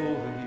for me.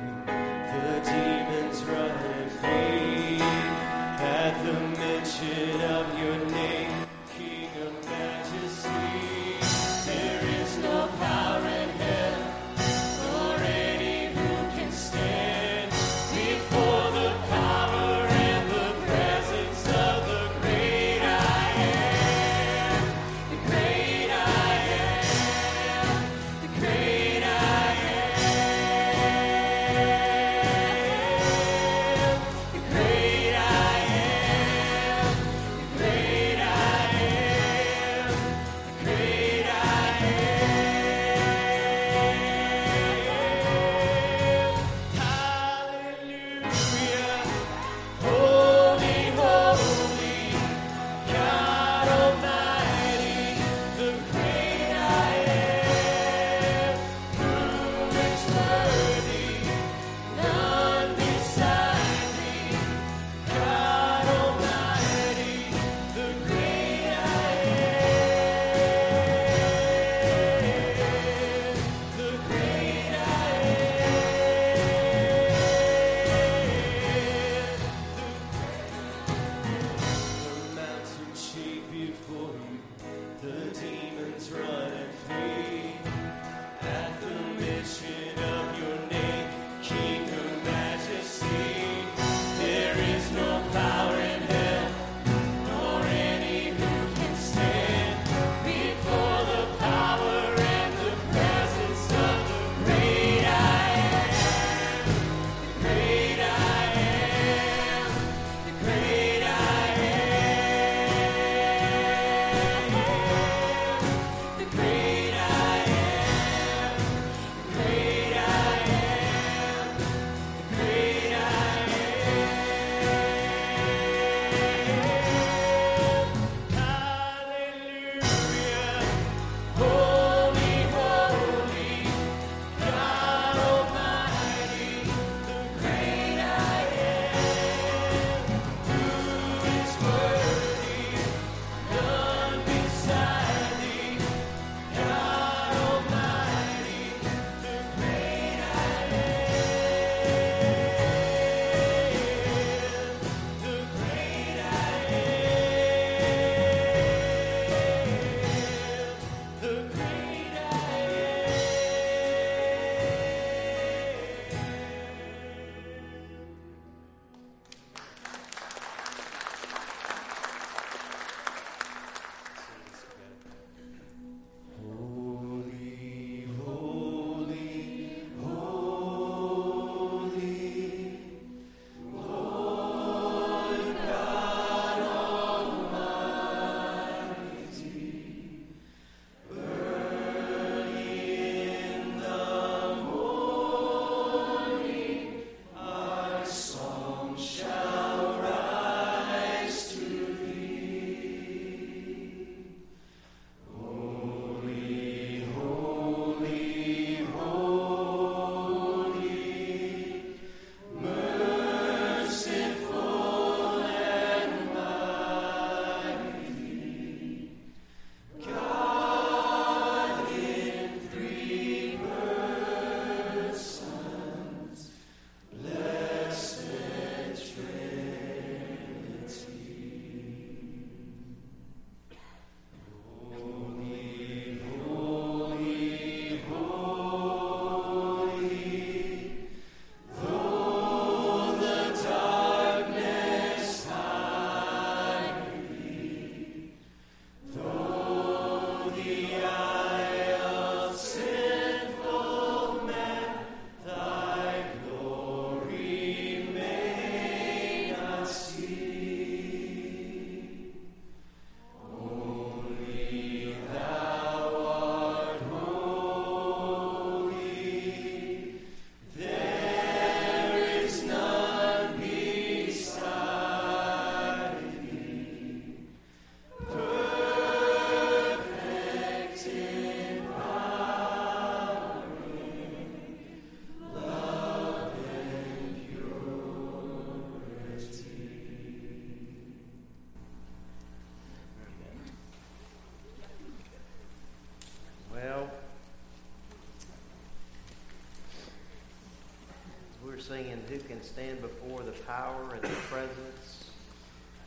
Who can stand before the power and the presence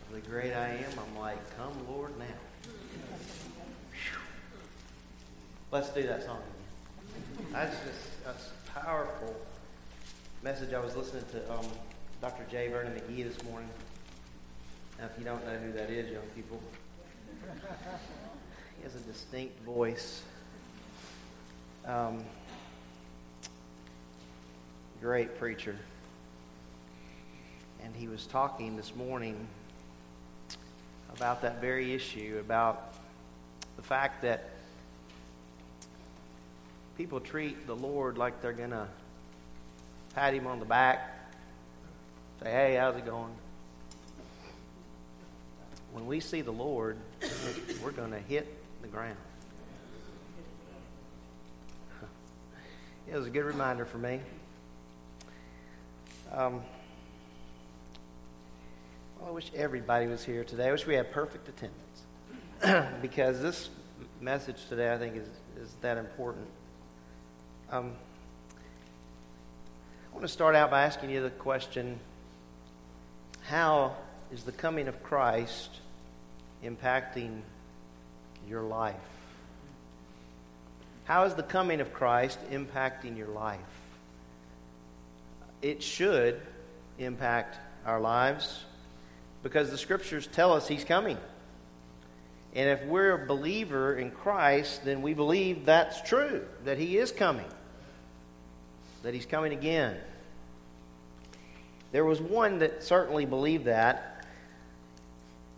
of the great I am, I'm like, come, Lord, now. Let's do that song again. That's just that's a powerful message. I was listening to um, Dr. J. Vernon McGee this morning. Now, if you don't know who that is, young people, he has a distinct voice. Um, great preacher. And he was talking this morning about that very issue, about the fact that people treat the Lord like they're going to pat him on the back, say, hey, how's it going? When we see the Lord, we're going to hit the ground. It was a good reminder for me. Um, well, I wish everybody was here today. I wish we had perfect attendance because this message today, I think, is, is that important. Um, I want to start out by asking you the question How is the coming of Christ impacting your life? How is the coming of Christ impacting your life? It should impact our lives because the scriptures tell us he's coming. And if we're a believer in Christ, then we believe that's true, that he is coming, that he's coming again. There was one that certainly believed that.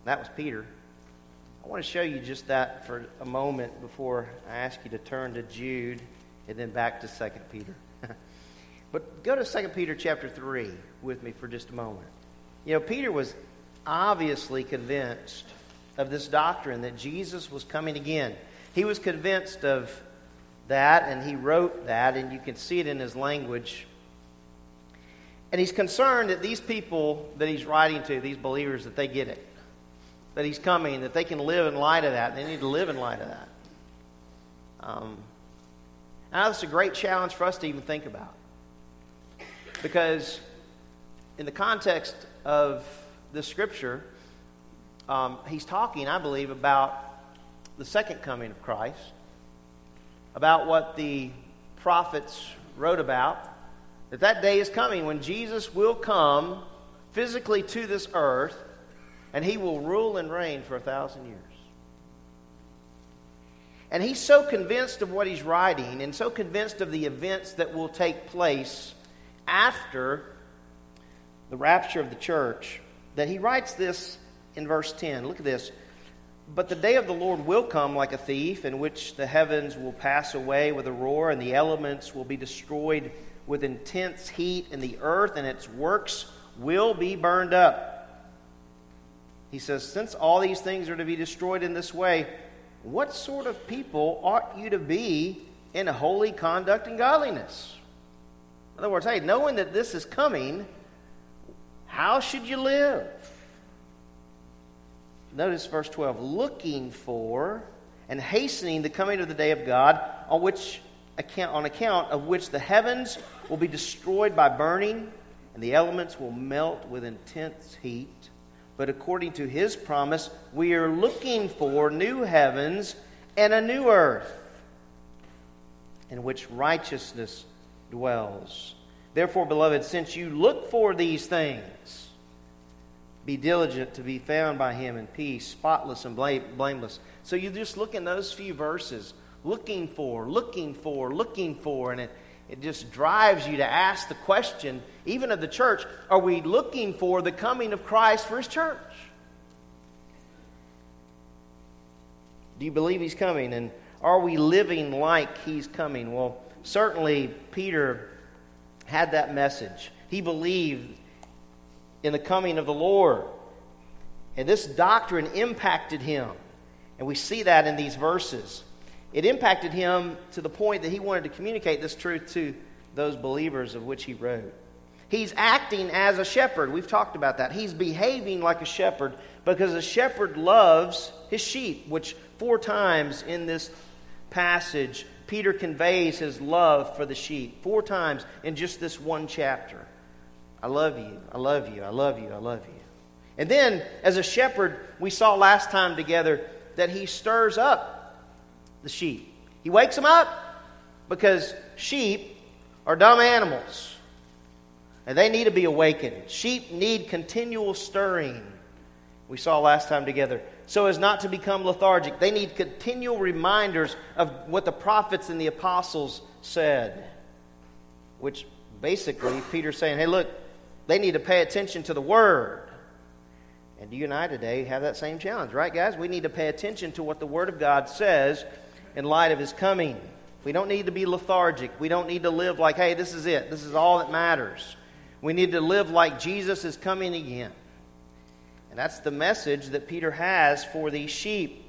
That was Peter. I want to show you just that for a moment before I ask you to turn to Jude and then back to 2 Peter. but go to 2 Peter chapter 3 with me for just a moment. You know, Peter was obviously convinced of this doctrine that Jesus was coming again. He was convinced of that, and he wrote that, and you can see it in his language. And he's concerned that these people that he's writing to, these believers, that they get it that he's coming, that they can live in light of that. They need to live in light of that. Um, and that's a great challenge for us to even think about. Because in the context of the scripture, um, he's talking, I believe, about the second coming of Christ, about what the prophets wrote about, that that day is coming when Jesus will come physically to this earth and he will rule and reign for a thousand years. And he's so convinced of what he's writing and so convinced of the events that will take place after the rapture of the church that he writes this in verse 10. Look at this. But the day of the Lord will come like a thief, in which the heavens will pass away with a roar, and the elements will be destroyed with intense heat, and the earth and its works will be burned up. He says, Since all these things are to be destroyed in this way, what sort of people ought you to be in holy conduct and godliness? In other words, hey, knowing that this is coming, how should you live? Notice verse 12 looking for and hastening the coming of the day of God, on which account, on account of which the heavens will be destroyed by burning, and the elements will melt with intense heat but according to his promise, we are looking for new heavens and a new earth in which righteousness dwells. Therefore, beloved, since you look for these things, be diligent to be found by him in peace, spotless and blameless. So you just look in those few verses, looking for, looking for, looking for, and it it just drives you to ask the question, even of the church, are we looking for the coming of Christ for his church? Do you believe he's coming? And are we living like he's coming? Well, certainly Peter had that message. He believed in the coming of the Lord. And this doctrine impacted him. And we see that in these verses it impacted him to the point that he wanted to communicate this truth to those believers of which he wrote. He's acting as a shepherd. We've talked about that. He's behaving like a shepherd because a shepherd loves his sheep, which four times in this passage, Peter conveys his love for the sheep. Four times in just this one chapter. I love you. I love you. I love you. I love you. And then, as a shepherd, we saw last time together that he stirs up the sheep. He wakes them up because sheep are dumb animals and they need to be awakened. Sheep need continual stirring. We saw last time together. So as not to become lethargic, they need continual reminders of what the prophets and the apostles said. Which basically, Peter's saying, hey, look, they need to pay attention to the Word. And you and I today have that same challenge, right, guys? We need to pay attention to what the Word of God says in light of His coming. We don't need to be lethargic. We don't need to live like, hey, this is it. This is all that matters. We need to live like Jesus is coming again. And that's the message that Peter has for these sheep.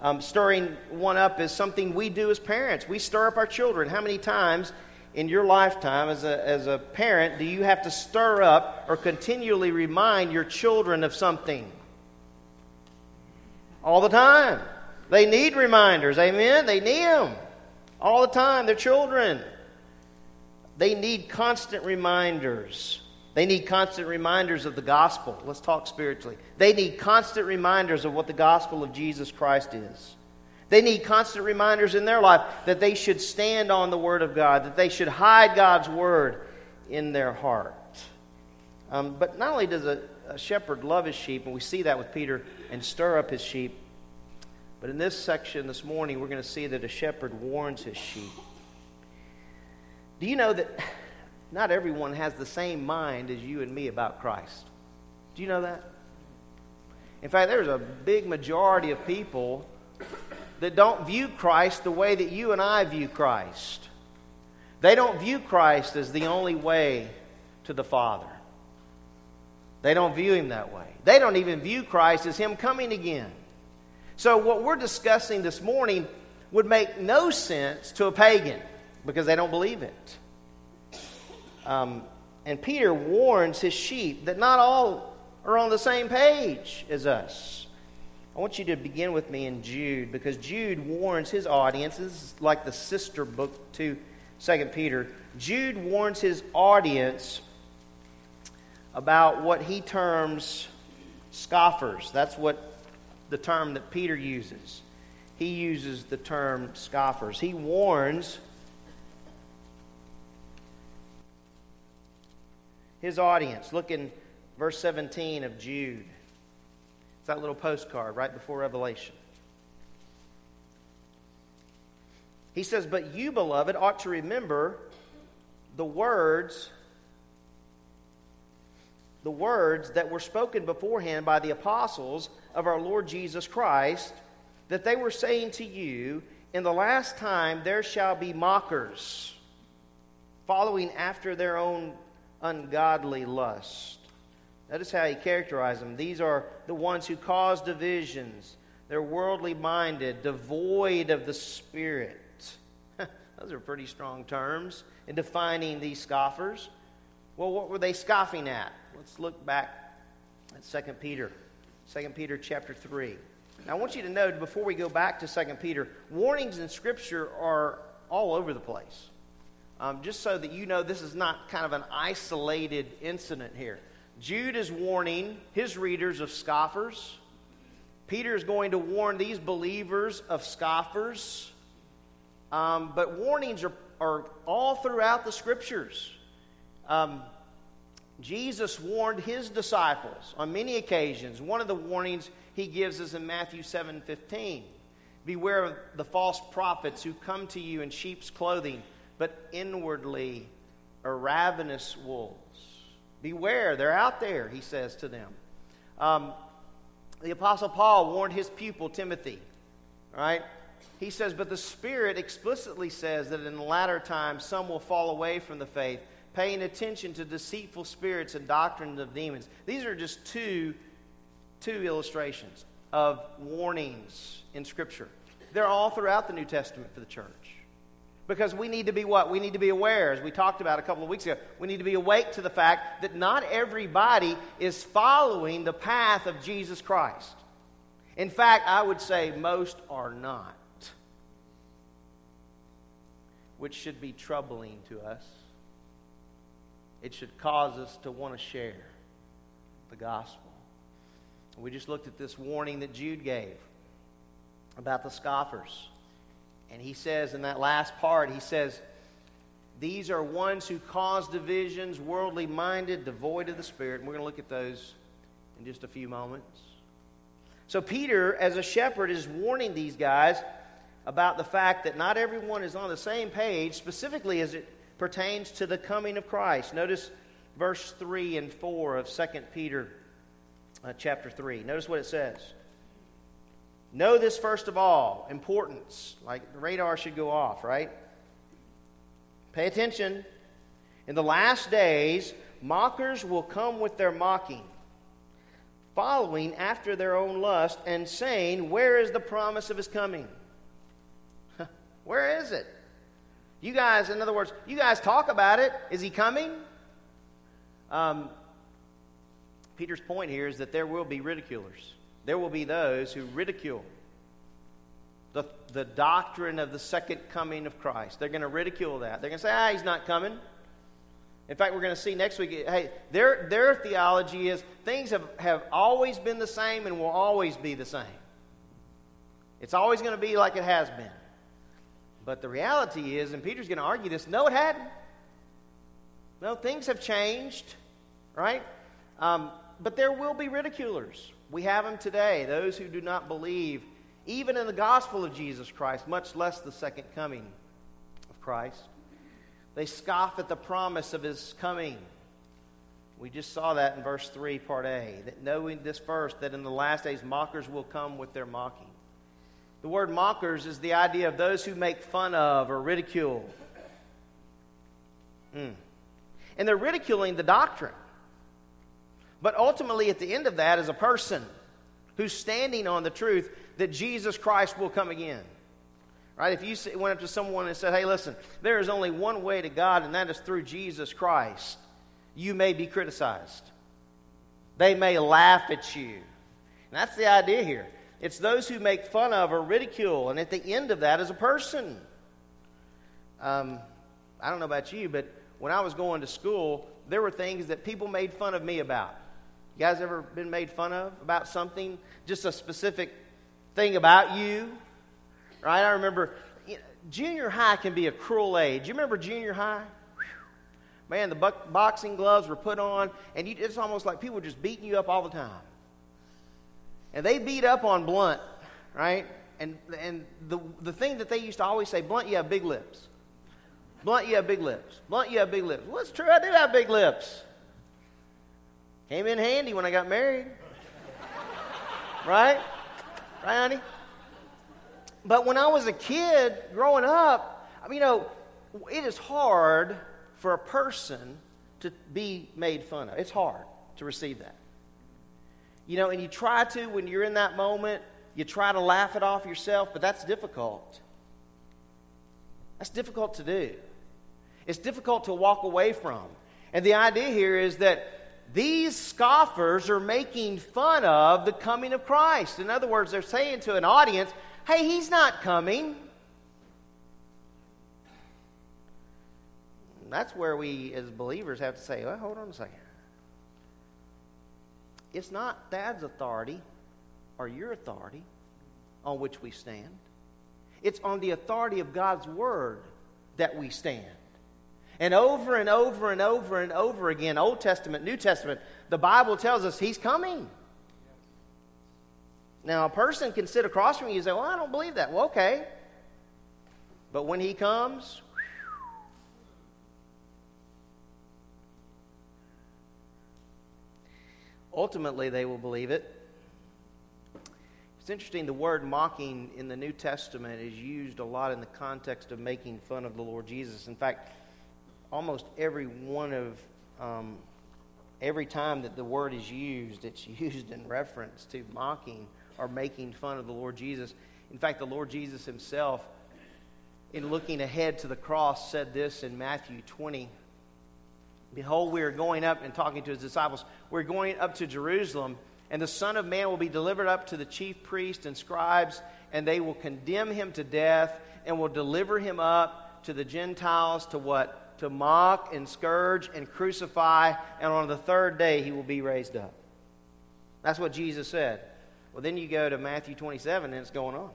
Um, stirring one up is something we do as parents. We stir up our children. How many times in your lifetime as a, as a parent do you have to stir up or continually remind your children of something? All the time. They need reminders. Amen? They need them. All the time. They're children. They need constant reminders. They need constant reminders of the gospel. Let's talk spiritually. They need constant reminders of what the gospel of Jesus Christ is. They need constant reminders in their life that they should stand on the Word of God, that they should hide God's Word in their heart. Um, but not only does a, a shepherd love his sheep, and we see that with Peter, and stir up his sheep, but in this section this morning, we're going to see that a shepherd warns his sheep. Do you know that not everyone has the same mind as you and me about Christ? Do you know that? In fact, there's a big majority of people that don't view Christ the way that you and I view Christ. They don't view Christ as the only way to the Father. They don't view him that way. They don't even view Christ as him coming again. So, what we're discussing this morning would make no sense to a pagan because they don't believe it. Um, and Peter warns his sheep that not all are on the same page as us. I want you to begin with me in Jude because Jude warns his audience. This is like the sister book to 2 Peter. Jude warns his audience about what he terms scoffers. That's what the term that Peter uses. He uses the term scoffers. He warns his audience. Look in verse 17 of Jude. It's that little postcard right before Revelation. He says, But you, beloved, ought to remember the words the words that were spoken beforehand by the apostles of our Lord Jesus Christ, that they were saying to you, In the last time there shall be mockers, following after their own ungodly lust. Notice how he characterized them. These are the ones who cause divisions. They're worldly minded, devoid of the Spirit. Those are pretty strong terms in defining these scoffers. Well, what were they scoffing at? Let's look back at 2 Peter. 2 Peter chapter 3. Now, I want you to know before we go back to 2 Peter, warnings in Scripture are all over the place. Um, just so that you know this is not kind of an isolated incident here. Jude is warning his readers of scoffers. Peter is going to warn these believers of scoffers. Um, but warnings are, are all throughout the scriptures. Um, Jesus warned his disciples on many occasions. One of the warnings he gives is in Matthew 7 15. Beware of the false prophets who come to you in sheep's clothing, but inwardly are ravenous wolves. Beware, they're out there, he says to them. Um, the Apostle Paul warned his pupil, Timothy, right? He says, But the Spirit explicitly says that in the latter times some will fall away from the faith, paying attention to deceitful spirits and doctrines of demons. These are just two, two illustrations of warnings in Scripture. They're all throughout the New Testament for the church. Because we need to be what? We need to be aware, as we talked about a couple of weeks ago. We need to be awake to the fact that not everybody is following the path of Jesus Christ. In fact, I would say most are not, which should be troubling to us. it should cause us to want to share the gospel. We just looked at this warning that Jude gave about the scoffers. And he says in that last part, he says, These are ones who cause divisions, worldly minded, devoid of the Spirit. And we're going to look at those in just a few moments. So, Peter, as a shepherd, is warning these guys about the fact that not everyone is on the same page, specifically as it pertains to the coming of Christ. Notice verse 3 and 4 of 2 Peter uh, chapter 3. Notice what it says. Know this first of all, importance. Like the radar should go off, right? Pay attention. In the last days, mockers will come with their mocking, following after their own lust, and saying, Where is the promise of his coming? Where is it? You guys, in other words, you guys talk about it. Is he coming? Um, Peter's point here is that there will be ridiculers. There will be those who ridicule the, the doctrine of the second coming of Christ. They're going to ridicule that. They're going to say, ah, he's not coming. In fact, we're going to see next week, hey, their, their theology is things have, have always been the same and will always be the same. It's always going to be like it has been. But the reality is, and Peter's going to argue this, no, it hadn't. No, things have changed, right? Um, but there will be ridiculers. We have them today, those who do not believe even in the gospel of Jesus Christ, much less the second coming of Christ. They scoff at the promise of his coming. We just saw that in verse 3, part A. That knowing this first, that in the last days mockers will come with their mocking. The word mockers is the idea of those who make fun of or ridicule. Mm. And they're ridiculing the doctrine. But ultimately, at the end of that, is a person who's standing on the truth that Jesus Christ will come again. Right? If you went up to someone and said, hey, listen, there is only one way to God, and that is through Jesus Christ, you may be criticized. They may laugh at you. And that's the idea here. It's those who make fun of or ridicule, and at the end of that is a person. Um, I don't know about you, but when I was going to school, there were things that people made fun of me about. You guys ever been made fun of about something? Just a specific thing about you? Right? I remember junior high can be a cruel age. You remember junior high? Man, the boxing gloves were put on, and it's almost like people were just beating you up all the time. And they beat up on Blount, right? And, and the, the thing that they used to always say, Blount, you have big lips. Blount, you have big lips. Blount, you have big lips. Well, it's true, I do have big lips. Came in handy when I got married. right? Right, honey? But when I was a kid growing up, I mean, you know, it is hard for a person to be made fun of. It's hard to receive that. You know, and you try to when you're in that moment, you try to laugh it off yourself, but that's difficult. That's difficult to do. It's difficult to walk away from. And the idea here is that these scoffers are making fun of the coming of Christ. In other words, they're saying to an audience, hey, he's not coming. That's where we as believers have to say, well, hold on a second. It's not Thad's authority or your authority on which we stand. It's on the authority of God's Word that we stand. And over and over and over and over again, Old Testament, New Testament, the Bible tells us He's coming. Now, a person can sit across from you and say, Well, I don't believe that. Well, okay. But when He comes, Ultimately, they will believe it. It's interesting, the word mocking in the New Testament is used a lot in the context of making fun of the Lord Jesus. In fact, almost every one of, um, every time that the word is used, it's used in reference to mocking or making fun of the Lord Jesus. In fact, the Lord Jesus himself, in looking ahead to the cross, said this in Matthew 20 Behold, we are going up and talking to his disciples. We're going up to Jerusalem, and the Son of Man will be delivered up to the chief priests and scribes, and they will condemn him to death and will deliver him up to the Gentiles to what? To mock and scourge and crucify, and on the third day he will be raised up. That's what Jesus said. Well, then you go to Matthew 27, and it's going on.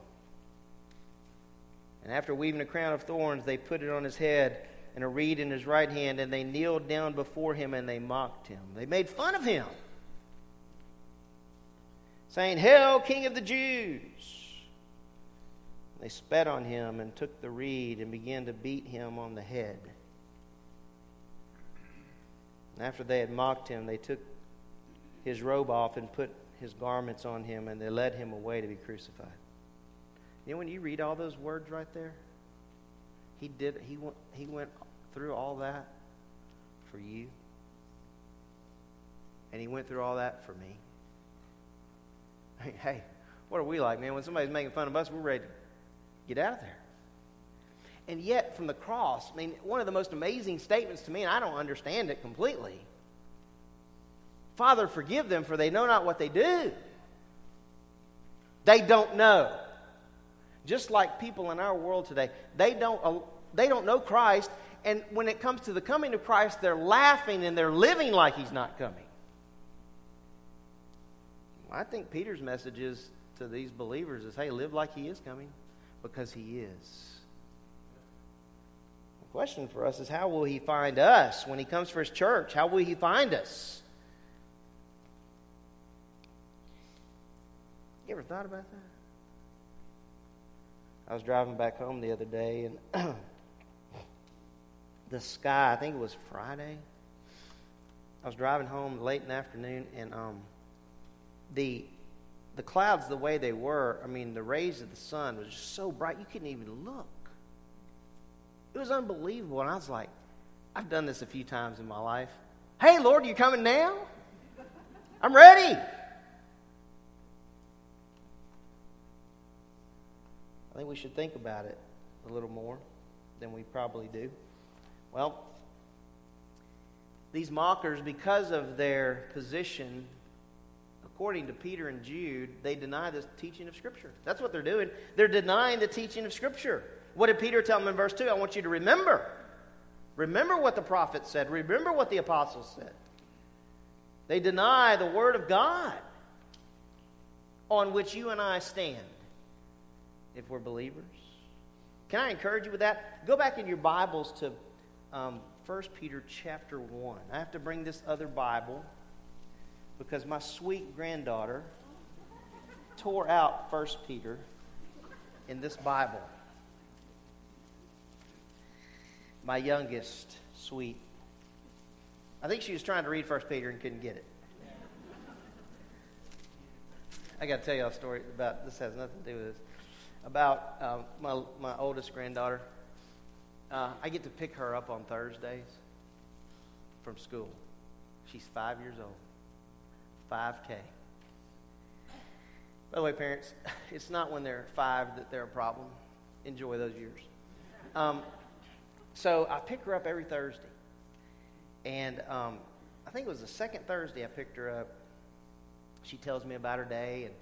And after weaving a crown of thorns, they put it on his head and a reed in his right hand, and they kneeled down before him and they mocked him. They made fun of him, saying, Hail, King of the Jews! They spat on him and took the reed and began to beat him on the head. And after they had mocked him, they took his robe off and put his garments on him, and they led him away to be crucified. You know, when you read all those words right there, he did. He went. He went through all that for you, and he went through all that for me. Hey, hey, what are we like, man? When somebody's making fun of us, we're ready to get out of there. And yet, from the cross, I mean, one of the most amazing statements to me, and I don't understand it completely. Father, forgive them, for they know not what they do. They don't know. Just like people in our world today, they don't, uh, they don't know Christ, and when it comes to the coming of Christ, they're laughing and they're living like he's not coming. I think Peter's message is to these believers is hey, live like he is coming because he is. Question for us is how will he find us when he comes for his church? How will he find us? You ever thought about that? I was driving back home the other day and the sky, I think it was Friday. I was driving home late in the afternoon and um, the the clouds the way they were, I mean the rays of the sun was just so bright you couldn't even look. It was unbelievable and I was like, I've done this a few times in my life. Hey Lord, you coming now? I'm ready. I think we should think about it a little more than we probably do. Well, these mockers, because of their position, according to Peter and Jude, they deny the teaching of Scripture. That's what they're doing. They're denying the teaching of Scripture. What did Peter tell them in verse 2? I want you to remember. Remember what the prophet said. Remember what the apostles said. They deny the Word of God on which you and I stand if we're believers. Can I encourage you with that? Go back in your Bibles to um, 1 Peter chapter 1. I have to bring this other Bible because my sweet granddaughter tore out 1 Peter in this Bible. My youngest, sweet. I think she was trying to read First Peter and couldn't get it. I got to tell you a story about this has nothing to do with this about uh, my, my oldest granddaughter. Uh, I get to pick her up on Thursdays from school. She's five years old. 5K. By the way, parents, it's not when they're five that they're a problem. Enjoy those years. Um, so I pick her up every Thursday. And um, I think it was the second Thursday I picked her up. She tells me about her day, and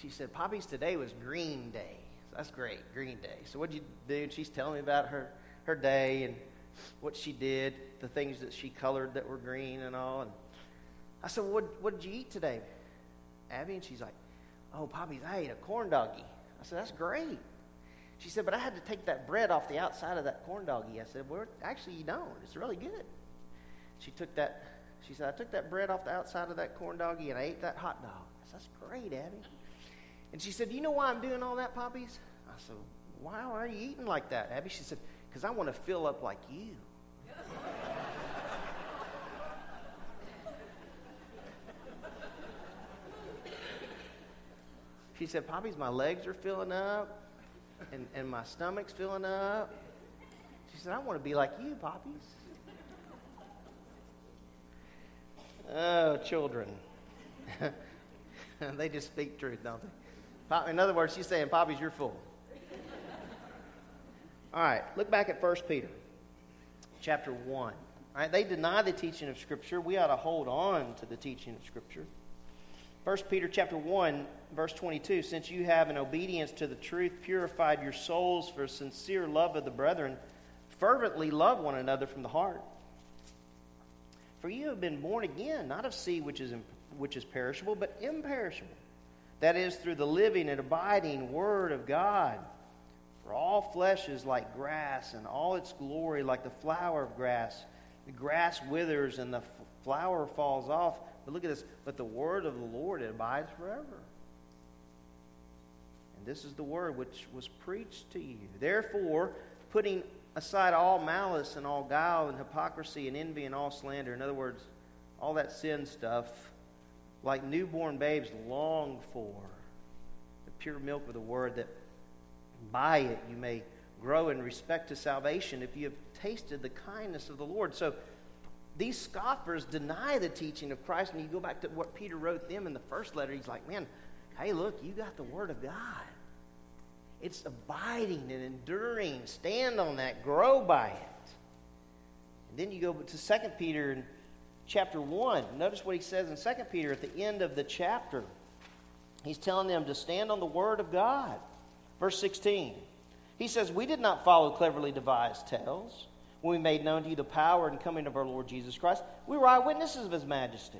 she said, Poppy's today was Green Day. So that's great, Green Day. So what'd you do? And she's telling me about her, her day and what she did, the things that she colored that were green and all. And I said, well, what, what did you eat today, Abby? And she's like, oh, Poppy, I ate a corn doggy. I said, that's great. She said, but I had to take that bread off the outside of that corn doggy. I said, well, actually, you don't. It's really good. She took that, she said, I took that bread off the outside of that corn doggy and I ate that hot dog. I said, that's great, Abby. And she said, Do you know why I'm doing all that, Poppies? I said, Why are you eating like that, Abby? She said, Because I want to fill up like you. she said, Poppies, my legs are filling up and, and my stomach's filling up. She said, I want to be like you, Poppies. Oh, children. they just speak truth, don't they? In other words, she's saying, Poppy's you're full. All right, look back at 1 Peter chapter 1. All right, they deny the teaching of Scripture. We ought to hold on to the teaching of Scripture. 1 Peter chapter 1, verse 22, since you have in obedience to the truth purified your souls for sincere love of the brethren, fervently love one another from the heart. For you have been born again, not of seed which is, which is perishable, but imperishable. That is, through the living and abiding Word of God. For all flesh is like grass, and all its glory like the flower of grass. The grass withers and the flower falls off. But look at this. But the word of the Lord it abides forever. And this is the word which was preached to you. Therefore, putting aside all malice and all guile and hypocrisy and envy and all slander, in other words, all that sin stuff, like newborn babes long for the pure milk of the word, that by it you may grow in respect to salvation if you have tasted the kindness of the Lord. So these scoffers deny the teaching of Christ, and you go back to what Peter wrote them in the first letter. He's like, man, hey, look, you got the Word of God. It's abiding and enduring. Stand on that, grow by it. And then you go to 2 Peter chapter 1. Notice what he says in 2 Peter at the end of the chapter. He's telling them to stand on the Word of God. Verse 16. He says, We did not follow cleverly devised tales when we made known to you the power and coming of our Lord Jesus Christ. We were eyewitnesses of his majesty.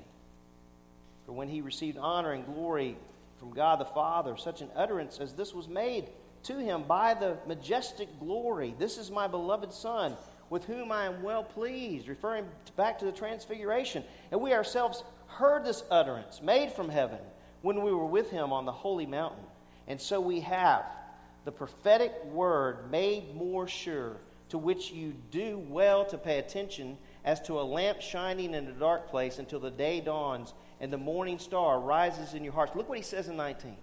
For when he received honor and glory from God the Father, such an utterance as this was made to him by the majestic glory. This is my beloved Son, with whom I am well pleased, referring back to the transfiguration. And we ourselves heard this utterance made from heaven when we were with him on the holy mountain. And so we have the prophetic word made more sure to which you do well to pay attention as to a lamp shining in a dark place until the day dawns and the morning star rises in your hearts. Look what he says in 19.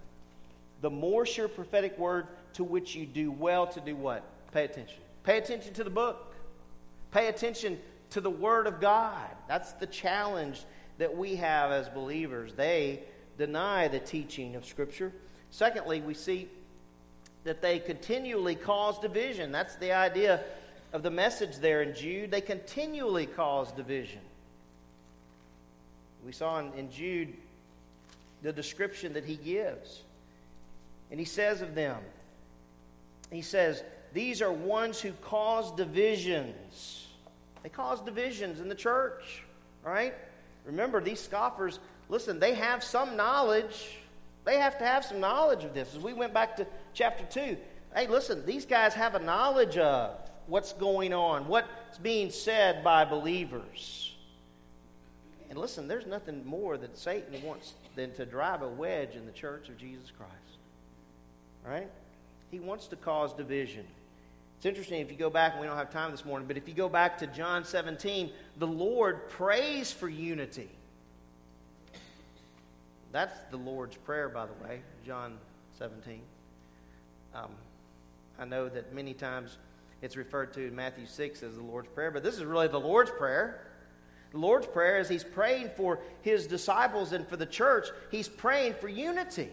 The more sure prophetic word to which you do well to do what? Pay attention. Pay attention to the book. Pay attention to the word of God. That's the challenge that we have as believers. They deny the teaching of Scripture. Secondly, we see that they continually cause division. That's the idea of the message there in Jude. They continually cause division. We saw in, in Jude the description that he gives. And he says of them, he says, These are ones who cause divisions. They cause divisions in the church, right? Remember, these scoffers, listen, they have some knowledge they have to have some knowledge of this. As we went back to chapter 2, hey, listen, these guys have a knowledge of what's going on, what's being said by believers. And listen, there's nothing more that Satan wants than to drive a wedge in the church of Jesus Christ. Right? He wants to cause division. It's interesting if you go back, and we don't have time this morning, but if you go back to John 17, the Lord prays for unity. That's the Lord's Prayer, by the way, John 17. Um, I know that many times it's referred to in Matthew 6 as the Lord's Prayer, but this is really the Lord's Prayer. The Lord's Prayer is He's praying for His disciples and for the church, He's praying for unity.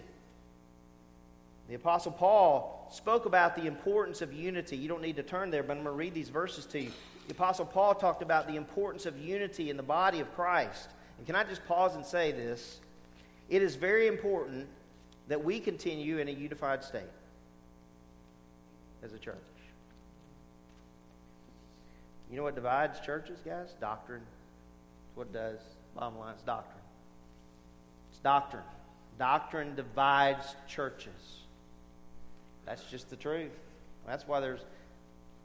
The Apostle Paul spoke about the importance of unity. You don't need to turn there, but I'm going to read these verses to you. The Apostle Paul talked about the importance of unity in the body of Christ. And can I just pause and say this? It is very important that we continue in a unified state as a church. You know what divides churches, guys? Doctrine. What it does. Bottom line, it's doctrine. It's doctrine. Doctrine divides churches. That's just the truth. That's why there's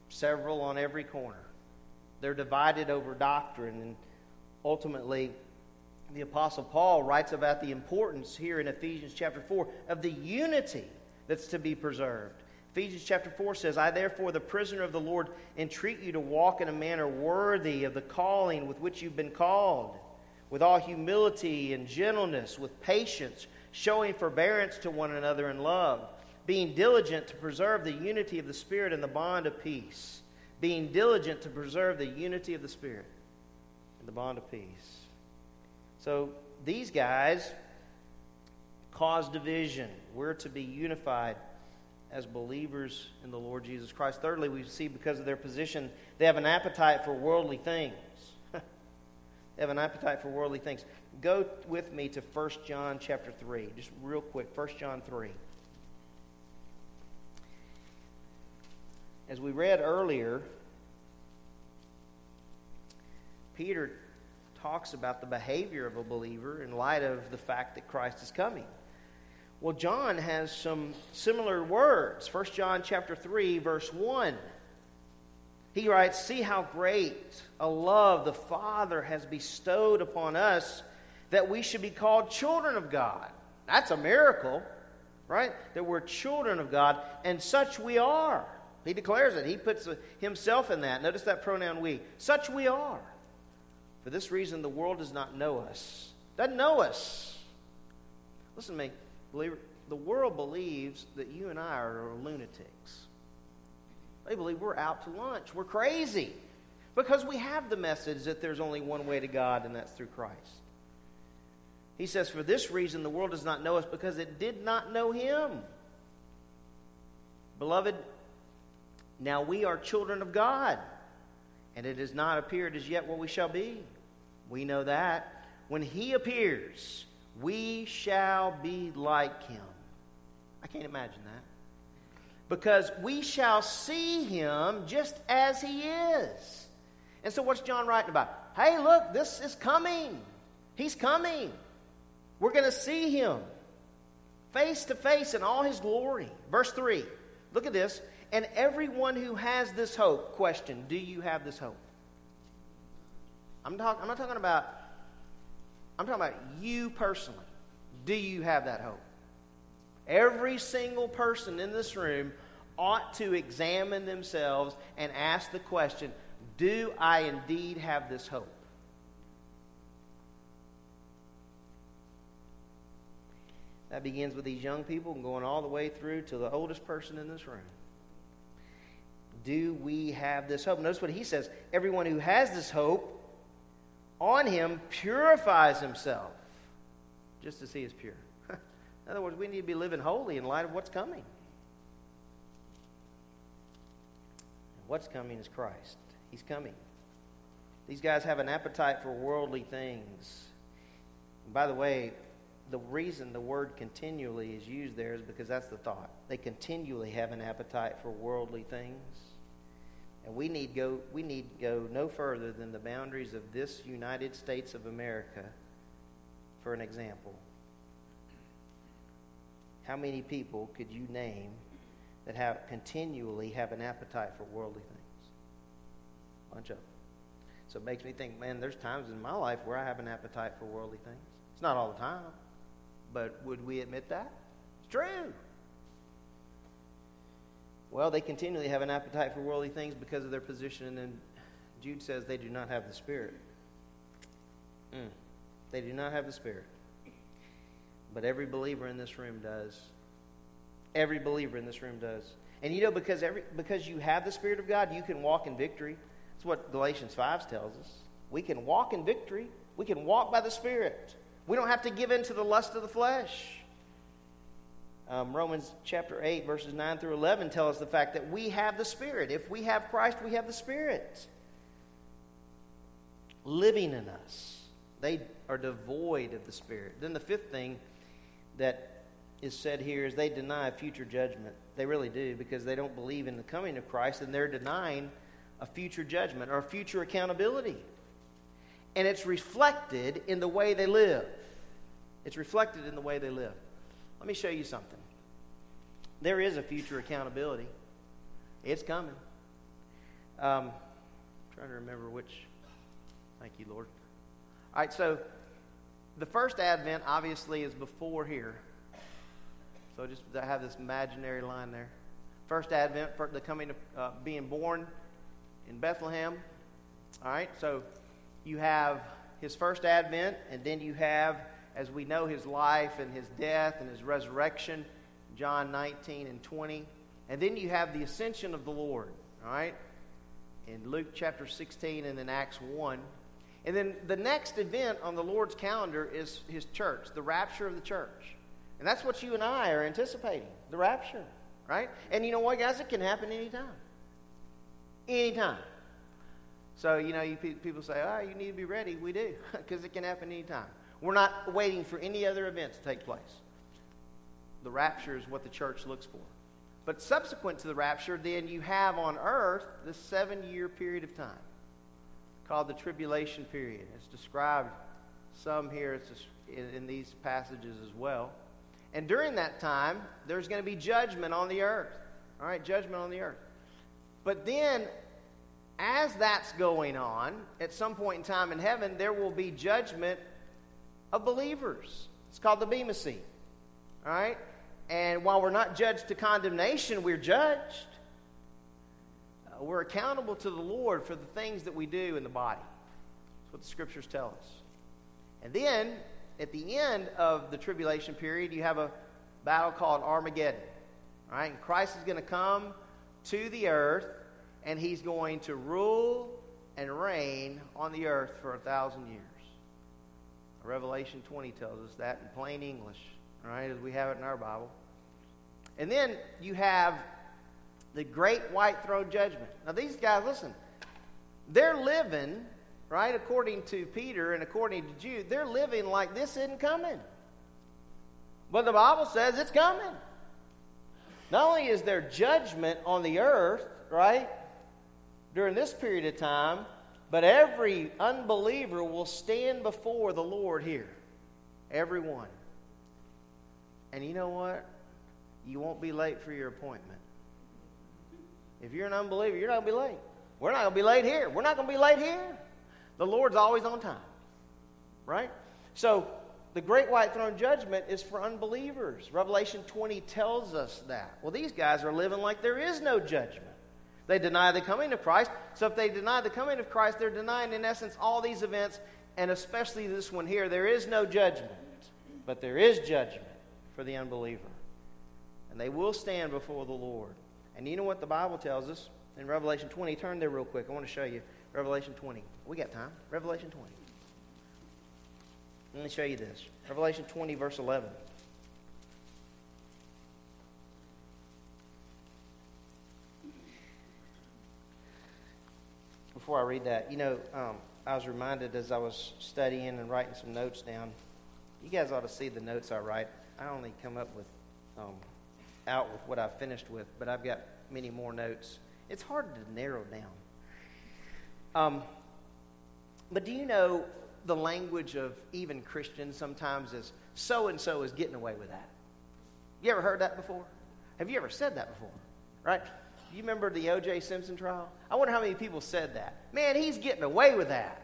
several on every corner. They're divided over doctrine, and ultimately, the Apostle Paul writes about the importance here in Ephesians chapter 4 of the unity that's to be preserved. Ephesians chapter 4 says, I therefore, the prisoner of the Lord, entreat you to walk in a manner worthy of the calling with which you've been called, with all humility and gentleness, with patience, showing forbearance to one another in love, being diligent to preserve the unity of the Spirit and the bond of peace. Being diligent to preserve the unity of the Spirit and the bond of peace. So these guys cause division. We're to be unified as believers in the Lord Jesus Christ. Thirdly, we see because of their position, they have an appetite for worldly things. they have an appetite for worldly things. Go with me to 1 John chapter 3, just real quick. 1 John 3. As we read earlier, Peter talks about the behavior of a believer in light of the fact that Christ is coming. Well, John has some similar words. 1 John chapter 3 verse 1. He writes, "See how great a love the Father has bestowed upon us that we should be called children of God." That's a miracle, right? That we're children of God, and such we are. He declares it. He puts himself in that. Notice that pronoun we. Such we are. For this reason, the world does not know us. Doesn't know us. Listen to me. The world believes that you and I are lunatics. They believe we're out to lunch. We're crazy. Because we have the message that there's only one way to God, and that's through Christ. He says, For this reason, the world does not know us because it did not know him. Beloved, now we are children of God, and it has not appeared as yet what we shall be. We know that. When he appears, we shall be like him. I can't imagine that. Because we shall see him just as he is. And so, what's John writing about? Hey, look, this is coming. He's coming. We're going to see him face to face in all his glory. Verse 3. Look at this. And everyone who has this hope, question, do you have this hope? I'm, talk, I'm not talking about, I'm talking about you personally. Do you have that hope? Every single person in this room ought to examine themselves and ask the question Do I indeed have this hope? That begins with these young people and going all the way through to the oldest person in this room. Do we have this hope? Notice what he says everyone who has this hope on him purifies himself, just as he is pure. in other words, we need to be living holy in light of what's coming. what's coming is Christ. He's coming. These guys have an appetite for worldly things. And by the way, the reason the word continually is used there is because that's the thought. They continually have an appetite for worldly things. And we need go we need go no further than the boundaries of this United States of America for an example. How many people could you name that have continually have an appetite for worldly things? A bunch of them. So it makes me think, man, there's times in my life where I have an appetite for worldly things. It's not all the time. But would we admit that? It's true. Well, they continually have an appetite for worldly things because of their position, and Jude says they do not have the Spirit. Mm. They do not have the Spirit. But every believer in this room does. Every believer in this room does. And you know, because, every, because you have the Spirit of God, you can walk in victory. That's what Galatians 5 tells us. We can walk in victory. We can walk by the Spirit. We don't have to give in to the lust of the flesh. Um, Romans chapter 8, verses 9 through 11 tell us the fact that we have the Spirit. If we have Christ, we have the Spirit living in us. They are devoid of the Spirit. Then the fifth thing that is said here is they deny future judgment. They really do because they don't believe in the coming of Christ and they're denying a future judgment or a future accountability and it's reflected in the way they live. It's reflected in the way they live. Let me show you something. There is a future accountability. It's coming. Um, trying to remember which. Thank you, Lord. All right, so the first Advent obviously is before here. So just have this imaginary line there. First Advent, the coming of uh, being born in Bethlehem. All right, so you have his first advent, and then you have, as we know, his life and his death and his resurrection, John 19 and 20. And then you have the ascension of the Lord, all right, in Luke chapter 16 and then Acts 1. And then the next event on the Lord's calendar is his church, the rapture of the church. And that's what you and I are anticipating the rapture, right? And you know what, guys? It can happen anytime. Anytime. So, you know, you, people say, oh, you need to be ready. We do, because it can happen anytime. We're not waiting for any other event to take place. The rapture is what the church looks for. But subsequent to the rapture, then you have on earth the seven year period of time. called the tribulation period. It's described some here in, these passages as well. And during that time, there's going to be judgment on the earth. All right, judgment on the earth. But then, as that's going on, at some point in time in heaven, there will be judgment of believers. It's called the Bema Seat. All right? And while we're not judged to condemnation, we're judged. Uh, we're accountable to the Lord for the things that we do in the body. That's what the scriptures tell us. And then, at the end of the tribulation period, you have a battle called Armageddon. All right? And Christ is going to come to the earth, and he's going to rule and reign on the earth for a thousand years. Revelation 20 tells us that in plain English, all right, as we have it in our Bible. And then you have the great white throne judgment. Now, these guys, listen, they're living, right, according to Peter and according to Jude, they're living like this isn't coming. But the Bible says it's coming. Not only is there judgment on the earth, right, during this period of time, but every unbeliever will stand before the Lord here. Everyone. And you know what? You won't be late for your appointment. If you're an unbeliever, you're not going to be late. We're not going to be late here. We're not going to be late here. The Lord's always on time. Right? So, the great white throne judgment is for unbelievers. Revelation 20 tells us that. Well, these guys are living like there is no judgment. They deny the coming of Christ. So, if they deny the coming of Christ, they're denying, in essence, all these events, and especially this one here. There is no judgment, but there is judgment for the unbeliever. And they will stand before the Lord. And you know what the Bible tells us in Revelation 20? Turn there real quick. I want to show you Revelation 20. We got time. Revelation 20. Let me show you this. Revelation 20, verse 11. Before I read that, you know, um, I was reminded as I was studying and writing some notes down. You guys ought to see the notes I write. I only come up with um, out with what I finished with, but I've got many more notes. It's hard to narrow down. Um, but do you know the language of even Christians sometimes is so and so is getting away with that? You ever heard that before? Have you ever said that before? Right? You remember the O.J. Simpson trial? I wonder how many people said that. Man, he's getting away with that.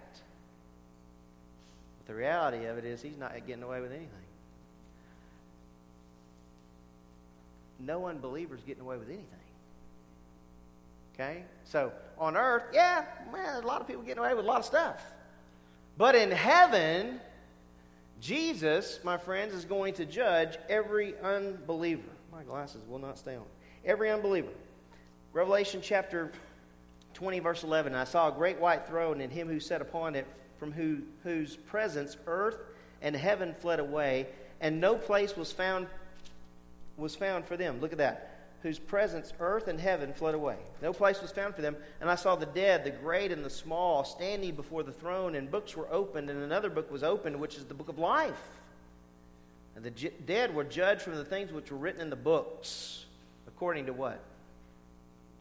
But the reality of it is, he's not getting away with anything. No unbeliever's getting away with anything. Okay? So on earth, yeah, man, a lot of people getting away with a lot of stuff. But in heaven, Jesus, my friends, is going to judge every unbeliever. My glasses will not stay on. Every unbeliever. Revelation chapter 20, verse 11. I saw a great white throne and him who sat upon it, from who, whose presence earth and heaven fled away, and no place was found was found for them. Look at that. Whose presence earth and heaven fled away. No place was found for them. And I saw the dead, the great and the small, standing before the throne, and books were opened, and another book was opened, which is the book of life. And the j- dead were judged from the things which were written in the books, according to what?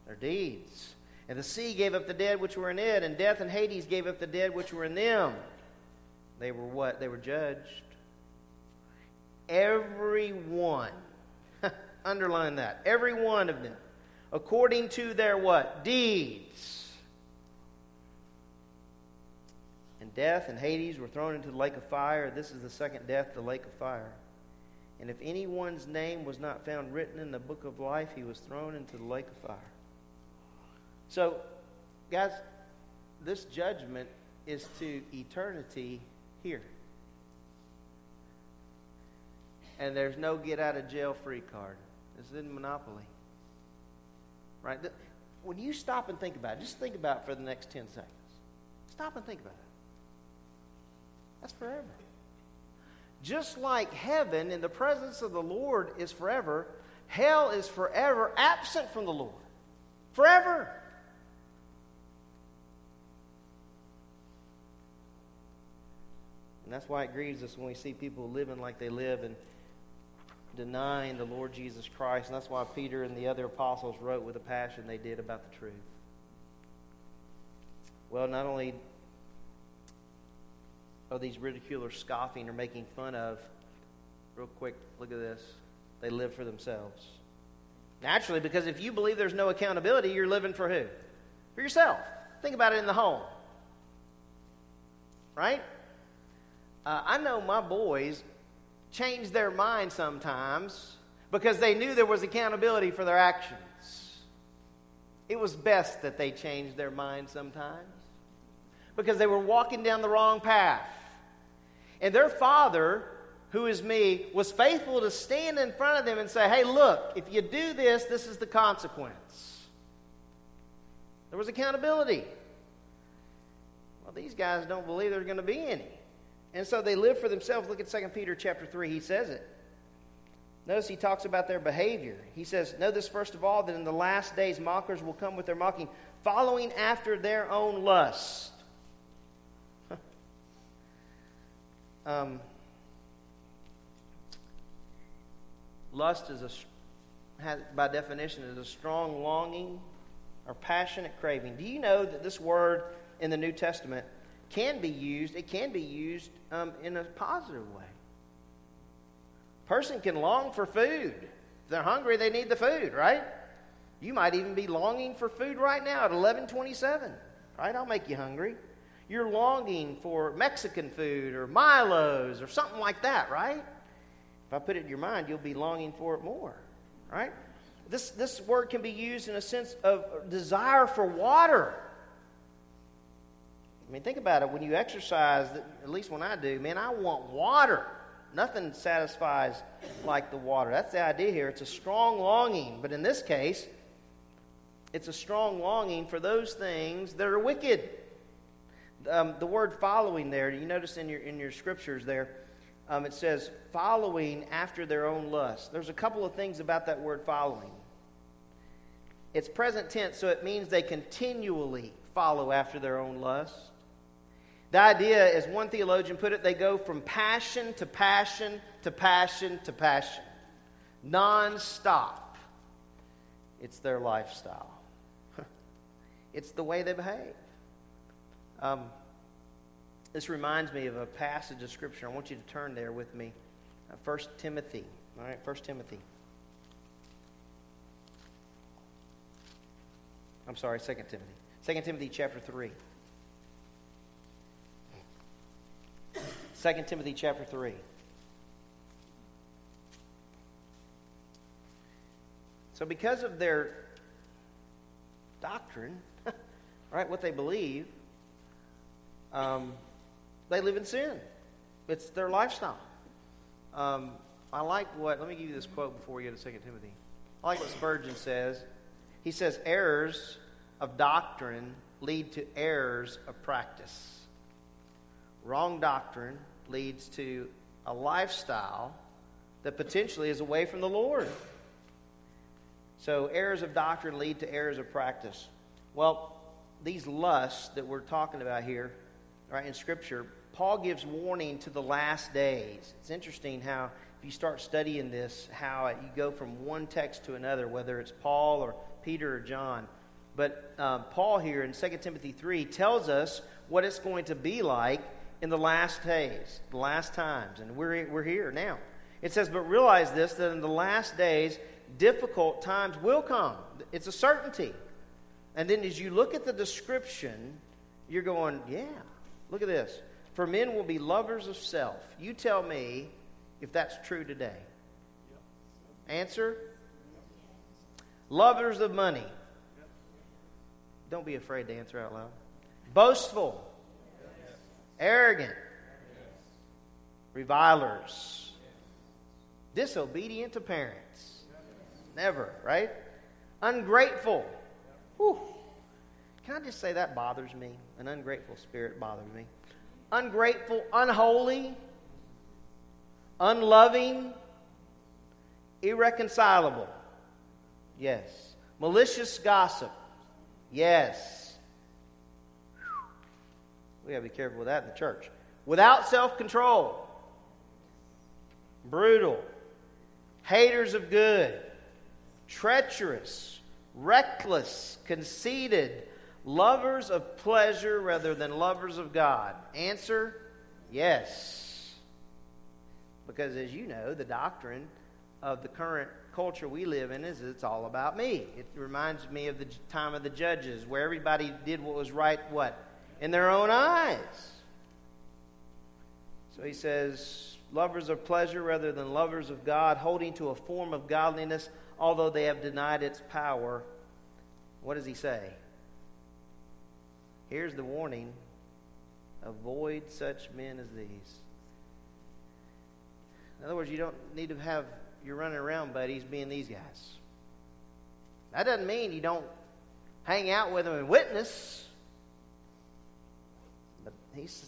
Their deeds. And the sea gave up the dead which were in it, and death and Hades gave up the dead which were in them. They were what? They were judged. Everyone Underline that. Every one of them. According to their what? Deeds. And death and Hades were thrown into the lake of fire. This is the second death, the lake of fire. And if anyone's name was not found written in the book of life, he was thrown into the lake of fire. So, guys, this judgment is to eternity here. And there's no get out of jail free card. This isn't Monopoly. Right? When you stop and think about it, just think about it for the next 10 seconds. Stop and think about it. That's forever. Just like heaven in the presence of the Lord is forever, hell is forever absent from the Lord. Forever. And that's why it grieves us when we see people living like they live and denying the Lord Jesus Christ. And that's why Peter and the other apostles wrote with a passion they did about the truth. Well, not only are these ridiculers scoffing or making fun of, real quick, look at this. They live for themselves. Naturally, because if you believe there's no accountability, you're living for who? For yourself. Think about it in the home. Right? Uh, I know my boys change their mind sometimes because they knew there was accountability for their actions. It was best that they changed their mind sometimes because they were walking down the wrong path. And their father, who is me, was faithful to stand in front of them and say, hey, look, if you do this, this is the consequence. There was accountability. Well, these guys don't believe there's going to be any. And so they live for themselves. Look at 2 Peter chapter 3. He says it. Notice he talks about their behavior. He says, Know this first of all, that in the last days mockers will come with their mocking, following after their own lust. um, lust is a, has, by definition, is a strong longing or passionate craving. Do you know that this word in the New Testament can be used, it can be used um, in a positive way. Person can long for food. If they're hungry, they need the food, right? You might even be longing for food right now at 1127, right? I'll make you hungry. You're longing for Mexican food or Milo's or something like that, right? If I put it in your mind, you'll be longing for it more, right? This, this word can be used in a sense of desire for water. I mean, think about it. When you exercise, at least when I do, man, I want water. Nothing satisfies like the water. That's the idea here. It's a strong longing. But in this case, it's a strong longing for those things that are wicked. Um, the word following there, you notice in your, in your scriptures there, um, it says following after their own lust. There's a couple of things about that word following. It's present tense, so it means they continually follow after their own lust. The idea, as one theologian put it, they go from passion to passion to passion to passion. Non stop. It's their lifestyle, it's the way they behave. Um, this reminds me of a passage of Scripture. I want you to turn there with me. Uh, 1 Timothy. All right, 1 Timothy. I'm sorry, 2 Timothy. 2 Timothy chapter 3. 2 Timothy chapter 3. So, because of their doctrine, right, what they believe, um, they live in sin. It's their lifestyle. Um, I like what, let me give you this quote before we get to 2 Timothy. I like what Spurgeon says. He says, Errors of doctrine lead to errors of practice. Wrong doctrine leads to a lifestyle that potentially is away from the Lord. So, errors of doctrine lead to errors of practice. Well, these lusts that we're talking about here, right, in Scripture, Paul gives warning to the last days. It's interesting how, if you start studying this, how you go from one text to another, whether it's Paul or Peter or John. But uh, Paul here in 2 Timothy 3 tells us what it's going to be like in the last days, the last times, and we're, we're here now. It says, But realize this, that in the last days, difficult times will come. It's a certainty. And then as you look at the description, you're going, Yeah, look at this. For men will be lovers of self. You tell me if that's true today. Answer? Lovers of money. Don't be afraid to answer out loud. Boastful arrogant, revilers, disobedient to parents. Never, right? Ungrateful. Whew. Can I just say that bothers me? An ungrateful spirit bothers me. Ungrateful, unholy, unloving, irreconcilable. Yes. Malicious gossip. Yes we got to be careful with that in the church. Without self control, brutal, haters of good, treacherous, reckless, conceited, lovers of pleasure rather than lovers of God. Answer Yes. Because as you know, the doctrine of the current culture we live in is it's all about me. It reminds me of the time of the judges where everybody did what was right, what? In their own eyes. So he says, lovers of pleasure rather than lovers of God, holding to a form of godliness, although they have denied its power. What does he say? Here's the warning avoid such men as these. In other words, you don't need to have your running around buddies being these guys. That doesn't mean you don't hang out with them and witness. He's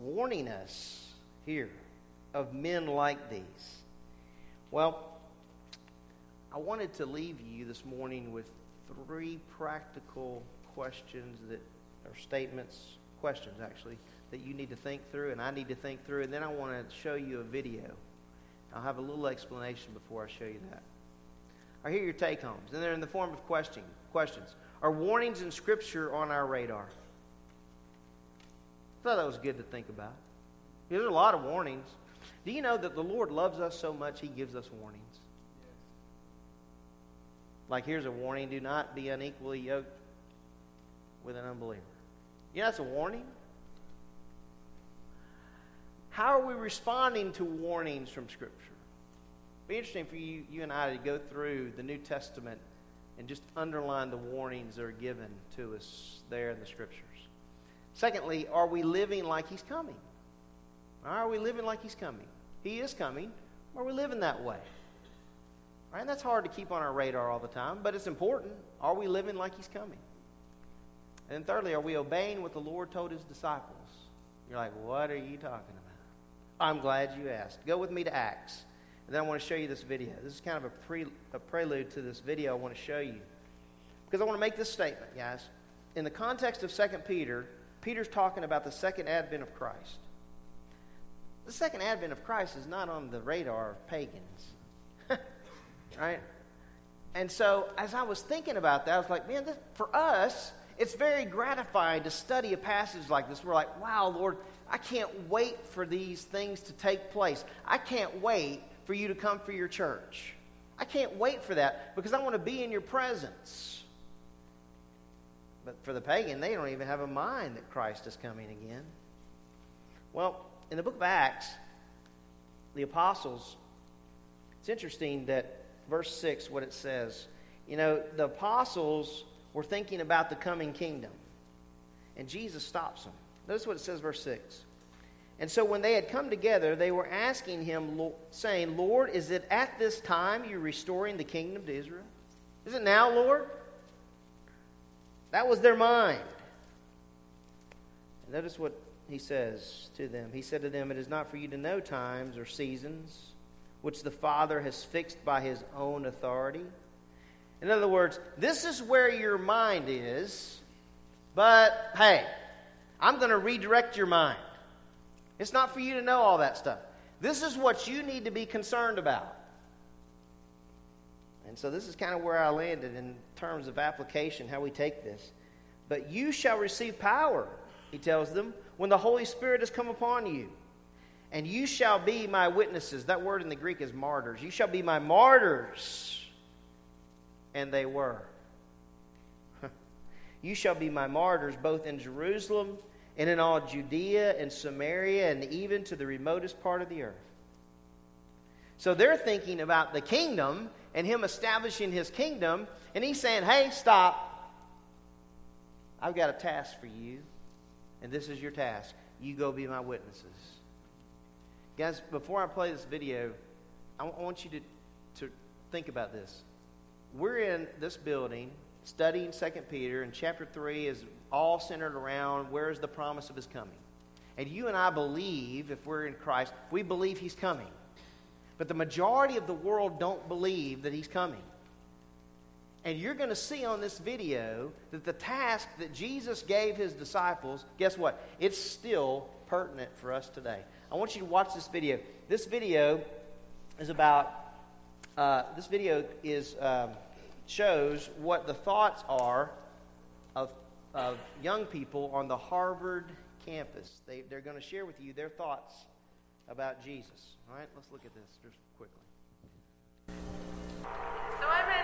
warning us here of men like these. Well, I wanted to leave you this morning with three practical questions that are statements, questions actually, that you need to think through and I need to think through. And then I want to show you a video. I'll have a little explanation before I show you that. I hear your take homes, and they're in the form of question, questions. Are warnings in Scripture on our radar? I thought that was good to think about. There's a lot of warnings. Do you know that the Lord loves us so much, He gives us warnings? Like, here's a warning do not be unequally yoked with an unbeliever. You know, that's a warning. How are we responding to warnings from Scripture? It'd be interesting for you, you and I to go through the New Testament and just underline the warnings that are given to us there in the Scriptures. Secondly, are we living like He's coming? Are we living like He's coming? He is coming. Are we living that way? And that's hard to keep on our radar all the time, but it's important. Are we living like He's coming? And thirdly, are we obeying what the Lord told His disciples? You're like, what are you talking about? I'm glad you asked. Go with me to Acts. And then I want to show you this video. This is kind of a, pre, a prelude to this video I want to show you. Because I want to make this statement, guys. In the context of 2 Peter, Peter's talking about the second advent of Christ. The second advent of Christ is not on the radar of pagans. right? And so, as I was thinking about that, I was like, man, this, for us, it's very gratifying to study a passage like this. We're like, wow, Lord, I can't wait for these things to take place. I can't wait for you to come for your church. I can't wait for that because I want to be in your presence. But for the pagan, they don't even have a mind that Christ is coming again. Well, in the book of Acts, the apostles, it's interesting that verse 6, what it says. You know, the apostles were thinking about the coming kingdom, and Jesus stops them. Notice what it says, verse 6. And so when they had come together, they were asking him, saying, Lord, is it at this time you're restoring the kingdom to Israel? Is it now, Lord? That was their mind. And notice what he says to them. He said to them, It is not for you to know times or seasons which the Father has fixed by his own authority. In other words, this is where your mind is, but hey, I'm going to redirect your mind. It's not for you to know all that stuff. This is what you need to be concerned about. And so this is kind of where I landed in terms of application, how we take this. But you shall receive power, he tells them, when the Holy Spirit has come upon you. And you shall be my witnesses. That word in the Greek is martyrs. You shall be my martyrs. And they were. you shall be my martyrs both in Jerusalem and in all Judea and Samaria and even to the remotest part of the earth. So they're thinking about the kingdom and him establishing his kingdom, and he's saying, Hey, stop. I've got a task for you, and this is your task. You go be my witnesses. Guys, before I play this video, I want you to, to think about this. We're in this building studying 2 Peter, and chapter 3 is all centered around where is the promise of his coming. And you and I believe, if we're in Christ, we believe he's coming. But the majority of the world don't believe that he's coming. And you're going to see on this video that the task that Jesus gave his disciples, guess what? It's still pertinent for us today. I want you to watch this video. This video is about, uh, this video is, um, shows what the thoughts are of, of young people on the Harvard campus. They, they're going to share with you their thoughts about Jesus. All right, let's look at this just quickly. So I read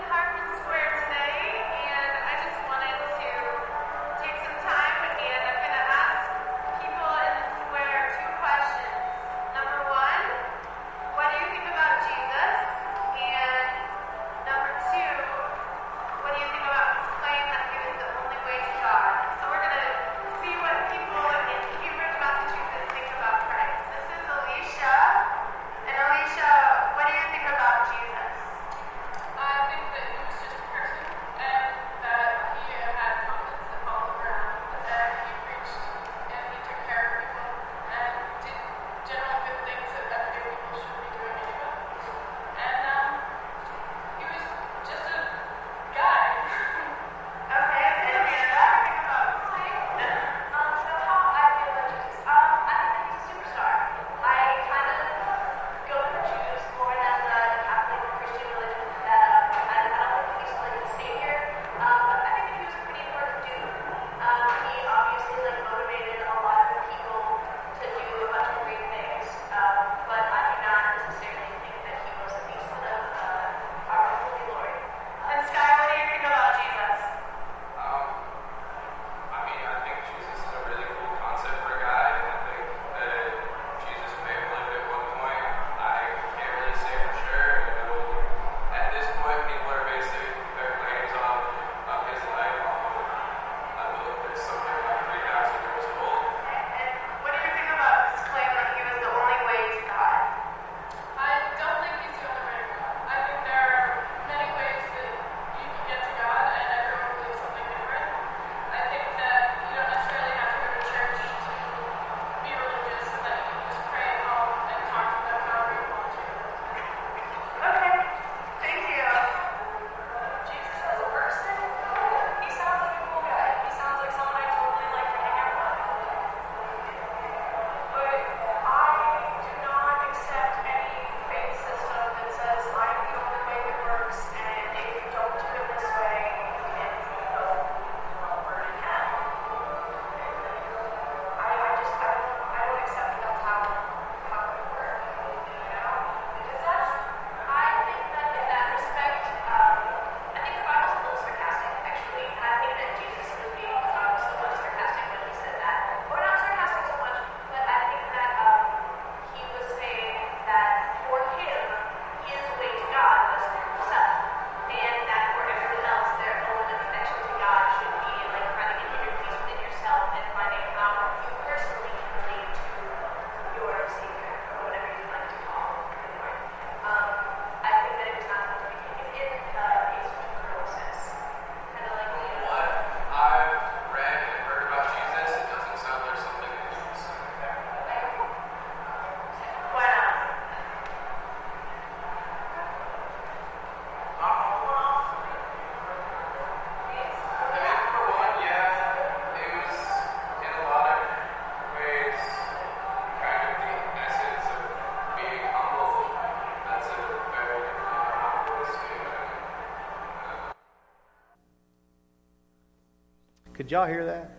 Y'all hear that?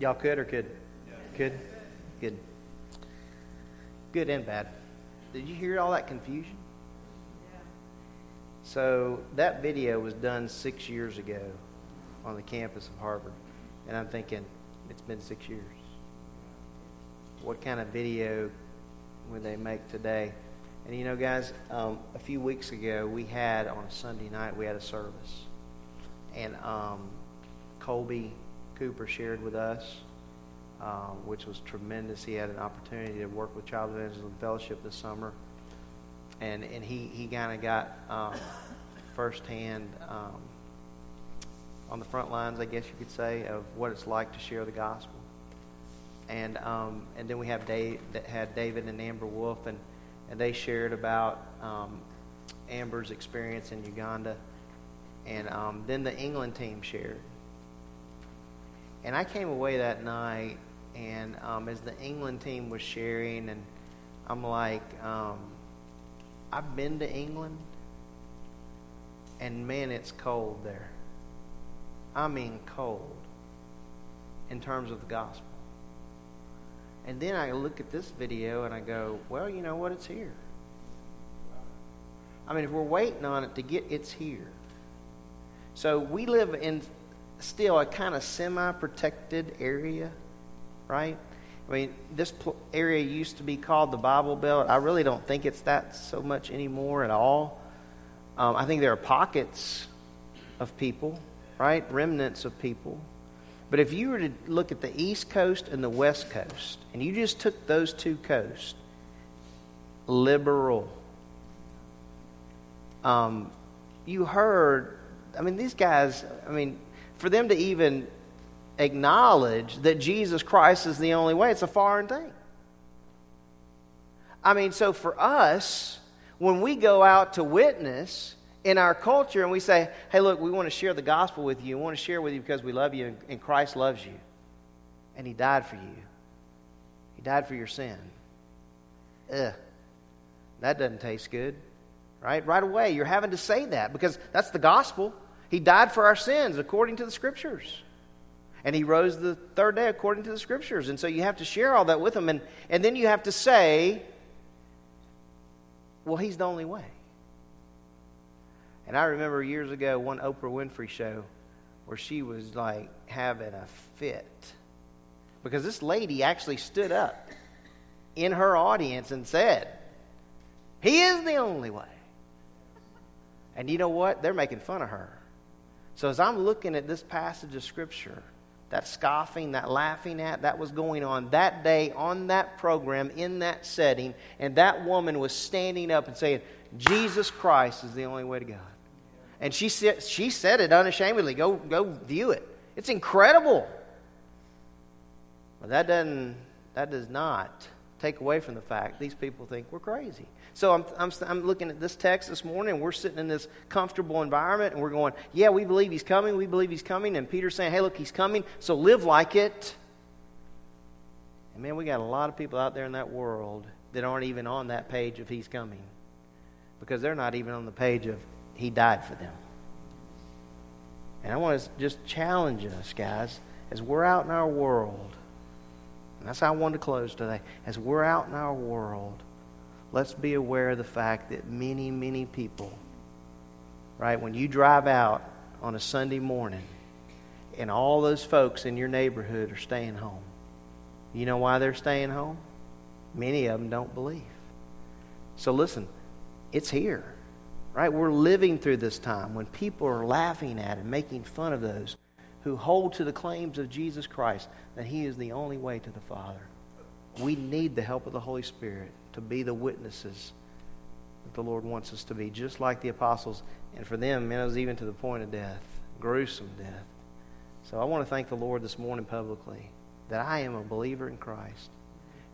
Y'all could or could? good, Good. Good and bad. Did you hear all that confusion? So that video was done six years ago on the campus of Harvard. And I'm thinking, it's been six years. What kind of video would they make today? And you know, guys, um, a few weeks ago, we had on a Sunday night, we had a service and um, Colby Cooper shared with us, uh, which was tremendous. He had an opportunity to work with Child Evangelism Fellowship this summer, and and he he kind of got um, firsthand um, on the front lines, I guess you could say, of what it's like to share the gospel. And um, and then we have Dave that had David and Amber Wolf, and and they shared about um, Amber's experience in Uganda and um, then the England team shared. And I came away that night, and um, as the England team was sharing, and I'm like, um, I've been to England, and man, it's cold there. I mean, cold in terms of the gospel. And then I look at this video and I go, well, you know what? It's here. I mean, if we're waiting on it to get, it's here. So we live in still a kind of semi protected area, right? I mean, this pl- area used to be called the Bible Belt. I really don't think it's that so much anymore at all. Um, I think there are pockets of people, right? Remnants of people. But if you were to look at the East Coast and the West Coast, and you just took those two coasts, liberal, um, you heard, I mean, these guys, I mean, for them to even acknowledge that Jesus Christ is the only way, it's a foreign thing. I mean, so for us, when we go out to witness in our culture and we say, hey, look, we want to share the gospel with you, we want to share with you because we love you and Christ loves you, and He died for you, He died for your sin. Ugh, that doesn't taste good, right? Right away, you're having to say that because that's the gospel. He died for our sins according to the scriptures. And he rose the third day according to the scriptures. And so you have to share all that with them. And, and then you have to say, well, he's the only way. And I remember years ago one Oprah Winfrey show where she was like having a fit. Because this lady actually stood up in her audience and said, He is the only way. And you know what? They're making fun of her. So as I'm looking at this passage of Scripture, that scoffing, that laughing at, that was going on that day on that program in that setting, and that woman was standing up and saying, Jesus Christ is the only way to God. And she said, she said it unashamedly. Go, go view it. It's incredible. But that doesn't, that does not take away from the fact these people think we're crazy. So I'm, I'm, I'm looking at this text this morning, we're sitting in this comfortable environment, and we're going, yeah, we believe he's coming, we believe he's coming. And Peter's saying, hey, look, he's coming, so live like it. And man, we got a lot of people out there in that world that aren't even on that page of he's coming because they're not even on the page of he died for them. And I want to just challenge us, guys, as we're out in our world. And that's how I wanted to close today. As we're out in our world, let's be aware of the fact that many, many people, right, when you drive out on a Sunday morning and all those folks in your neighborhood are staying home, you know why they're staying home? Many of them don't believe. So listen, it's here, right? We're living through this time when people are laughing at and making fun of those who hold to the claims of Jesus Christ that He is the only way to the Father. We need the help of the Holy Spirit to be the witnesses that the Lord wants us to be, just like the apostles. And for them, it was even to the point of death, gruesome death. So I want to thank the Lord this morning publicly that I am a believer in Christ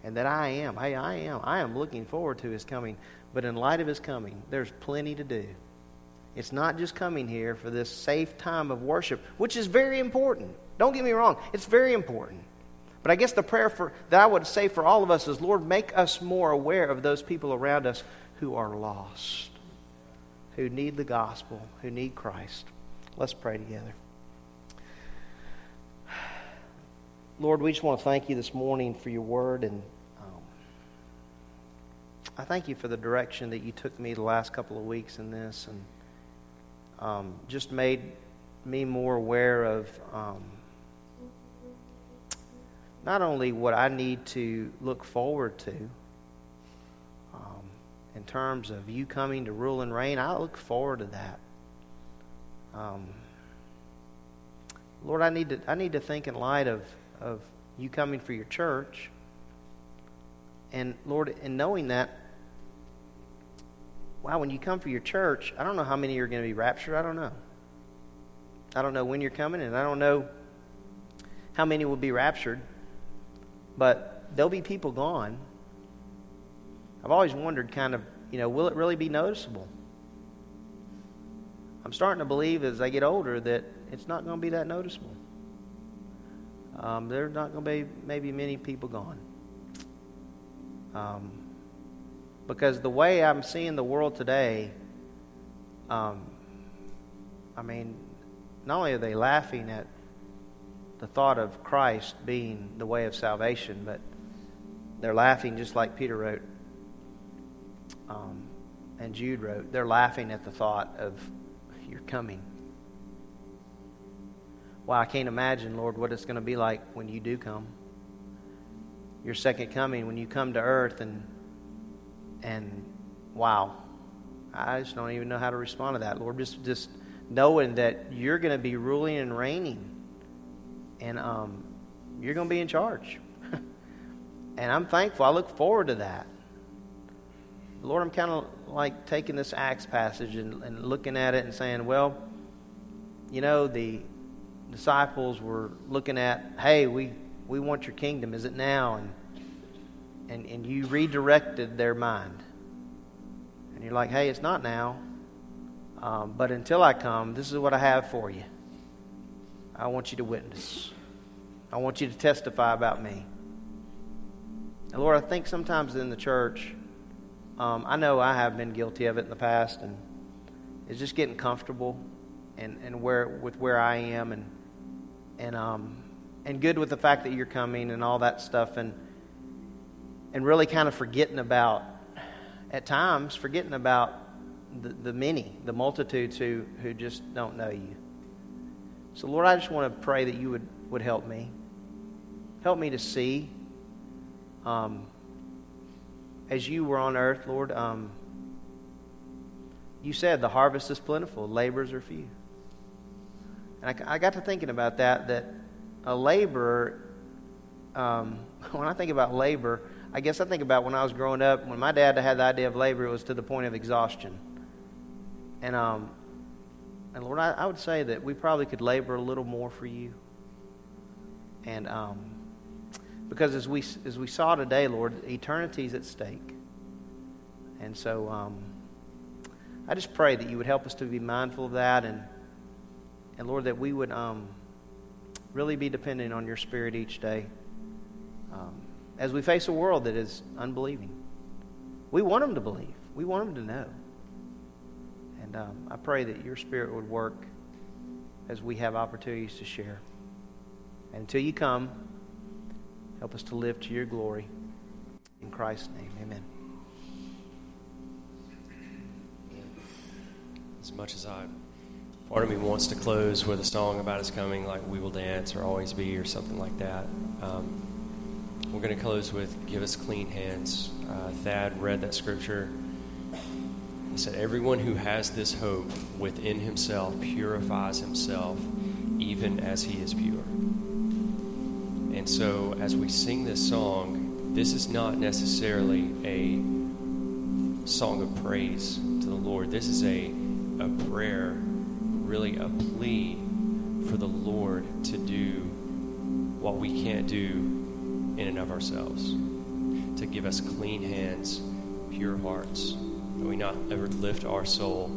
and that I am, hey, I am, I am looking forward to His coming. But in light of His coming, there's plenty to do. It's not just coming here for this safe time of worship, which is very important. Don't get me wrong, it's very important. But I guess the prayer for, that I would say for all of us is Lord, make us more aware of those people around us who are lost, who need the gospel, who need Christ. Let's pray together. Lord, we just want to thank you this morning for your word, and um, I thank you for the direction that you took me the last couple of weeks in this, and um, just made me more aware of um, not only what I need to look forward to um, in terms of you coming to rule and reign, I look forward to that. Um, Lord, I need to I need to think in light of of you coming for your church. And Lord, in knowing that, wow, when you come for your church, I don't know how many are going to be raptured. I don't know. I don't know when you're coming, and I don't know how many will be raptured. But there'll be people gone. I've always wondered, kind of, you know, will it really be noticeable? I'm starting to believe as I get older that it's not going to be that noticeable. Um, there's not going to be maybe many people gone. Um, because the way I'm seeing the world today, um, I mean, not only are they laughing at the thought of Christ being the way of salvation, but they're laughing just like Peter wrote um, and Jude wrote. They're laughing at the thought of your coming. Well, I can't imagine, Lord, what it's going to be like when you do come. Your second coming, when you come to earth, and and wow, I just don't even know how to respond to that, Lord. Just just knowing that you're going to be ruling and reigning, and um, you're going to be in charge. and I'm thankful. I look forward to that. Lord, I'm kind of like taking this Acts passage and, and looking at it and saying, well, you know, the disciples were looking at, hey, we, we want your kingdom. Is it now? And, and, and you redirected their mind. And you're like, hey, it's not now. Um, but until I come, this is what I have for you. I want you to witness. I want you to testify about me. And Lord, I think sometimes in the church, um, I know I have been guilty of it in the past, and it's just getting comfortable and, and where with where I am, and and um, and good with the fact that you're coming and all that stuff, and and really kind of forgetting about at times forgetting about the, the many, the multitudes who who just don't know you. So Lord, I just want to pray that you would would help me, help me to see. Um, as you were on earth, Lord, um, you said the harvest is plentiful, laborers are few. And I, I got to thinking about that, that a laborer, um, when I think about labor, I guess I think about when I was growing up, when my dad had the idea of labor, it was to the point of exhaustion. And, um, and Lord, I, I would say that we probably could labor a little more for you. And, um, because as we, as we saw today, Lord, eternity is at stake. And so um, I just pray that you would help us to be mindful of that. And, and Lord, that we would um, really be dependent on your Spirit each day um, as we face a world that is unbelieving. We want them to believe, we want them to know. And um, I pray that your Spirit would work as we have opportunities to share. And until you come, Help us to live to your glory. In Christ's name, amen. As much as I, part of me wants to close with a song about his coming, like "We Will Dance" or "Always Be" or something like that. Um, we're going to close with "Give Us Clean Hands." Uh, Thad read that scripture. He said, "Everyone who has this hope within himself purifies himself, even as he is pure." And so, as we sing this song, this is not necessarily a song of praise to the Lord. This is a, a prayer, really a plea for the Lord to do what we can't do in and of ourselves, to give us clean hands, pure hearts, that we not ever lift our soul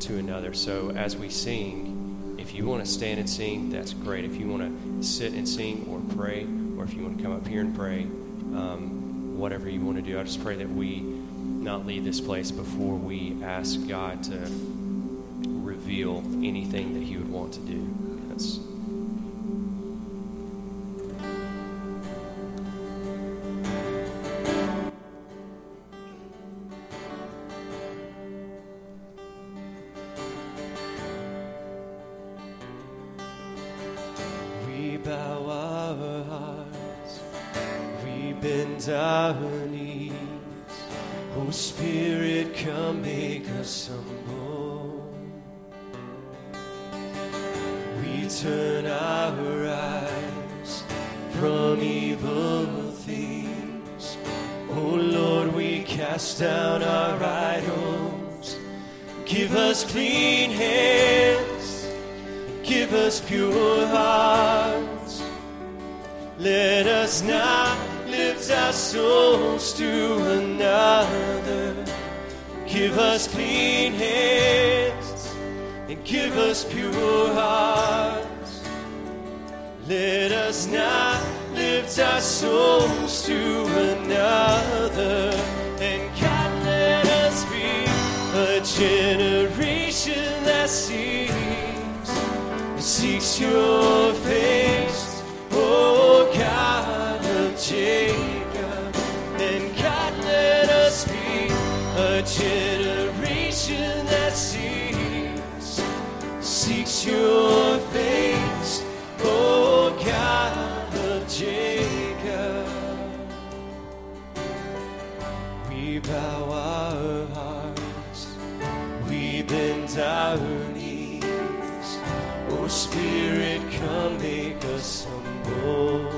to another. So, as we sing, if you want to stand and sing, that's great. If you want to sit and sing or pray, or if you want to come up here and pray, um, whatever you want to do, I just pray that we not leave this place before we ask God to reveal anything that He would want to do. That's, lift our souls to another and God let us be a generation that seeks seeks your face. Oh God of Jacob and God let us be a generation that seeks seeks your bow our hearts, we bend our knees. O oh, Spirit, come make us humble.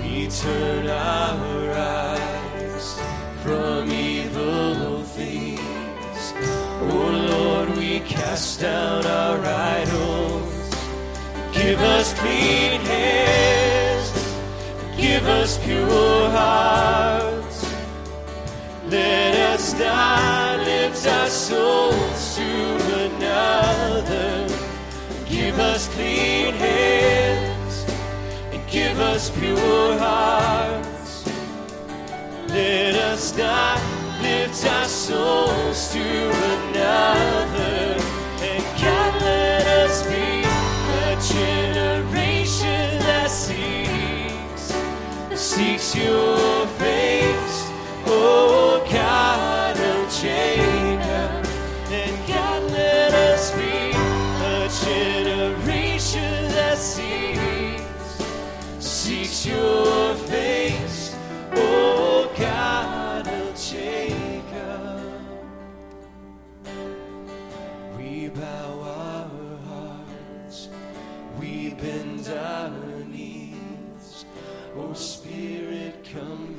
We turn our eyes from evil things. O oh, Lord, we cast down our idols. Give us clean hands. Give us pure hearts. Let us not lift our souls to another. Give us clean hands and give us pure hearts. Let us not lift our souls to another. And God, let us be seeks your face. come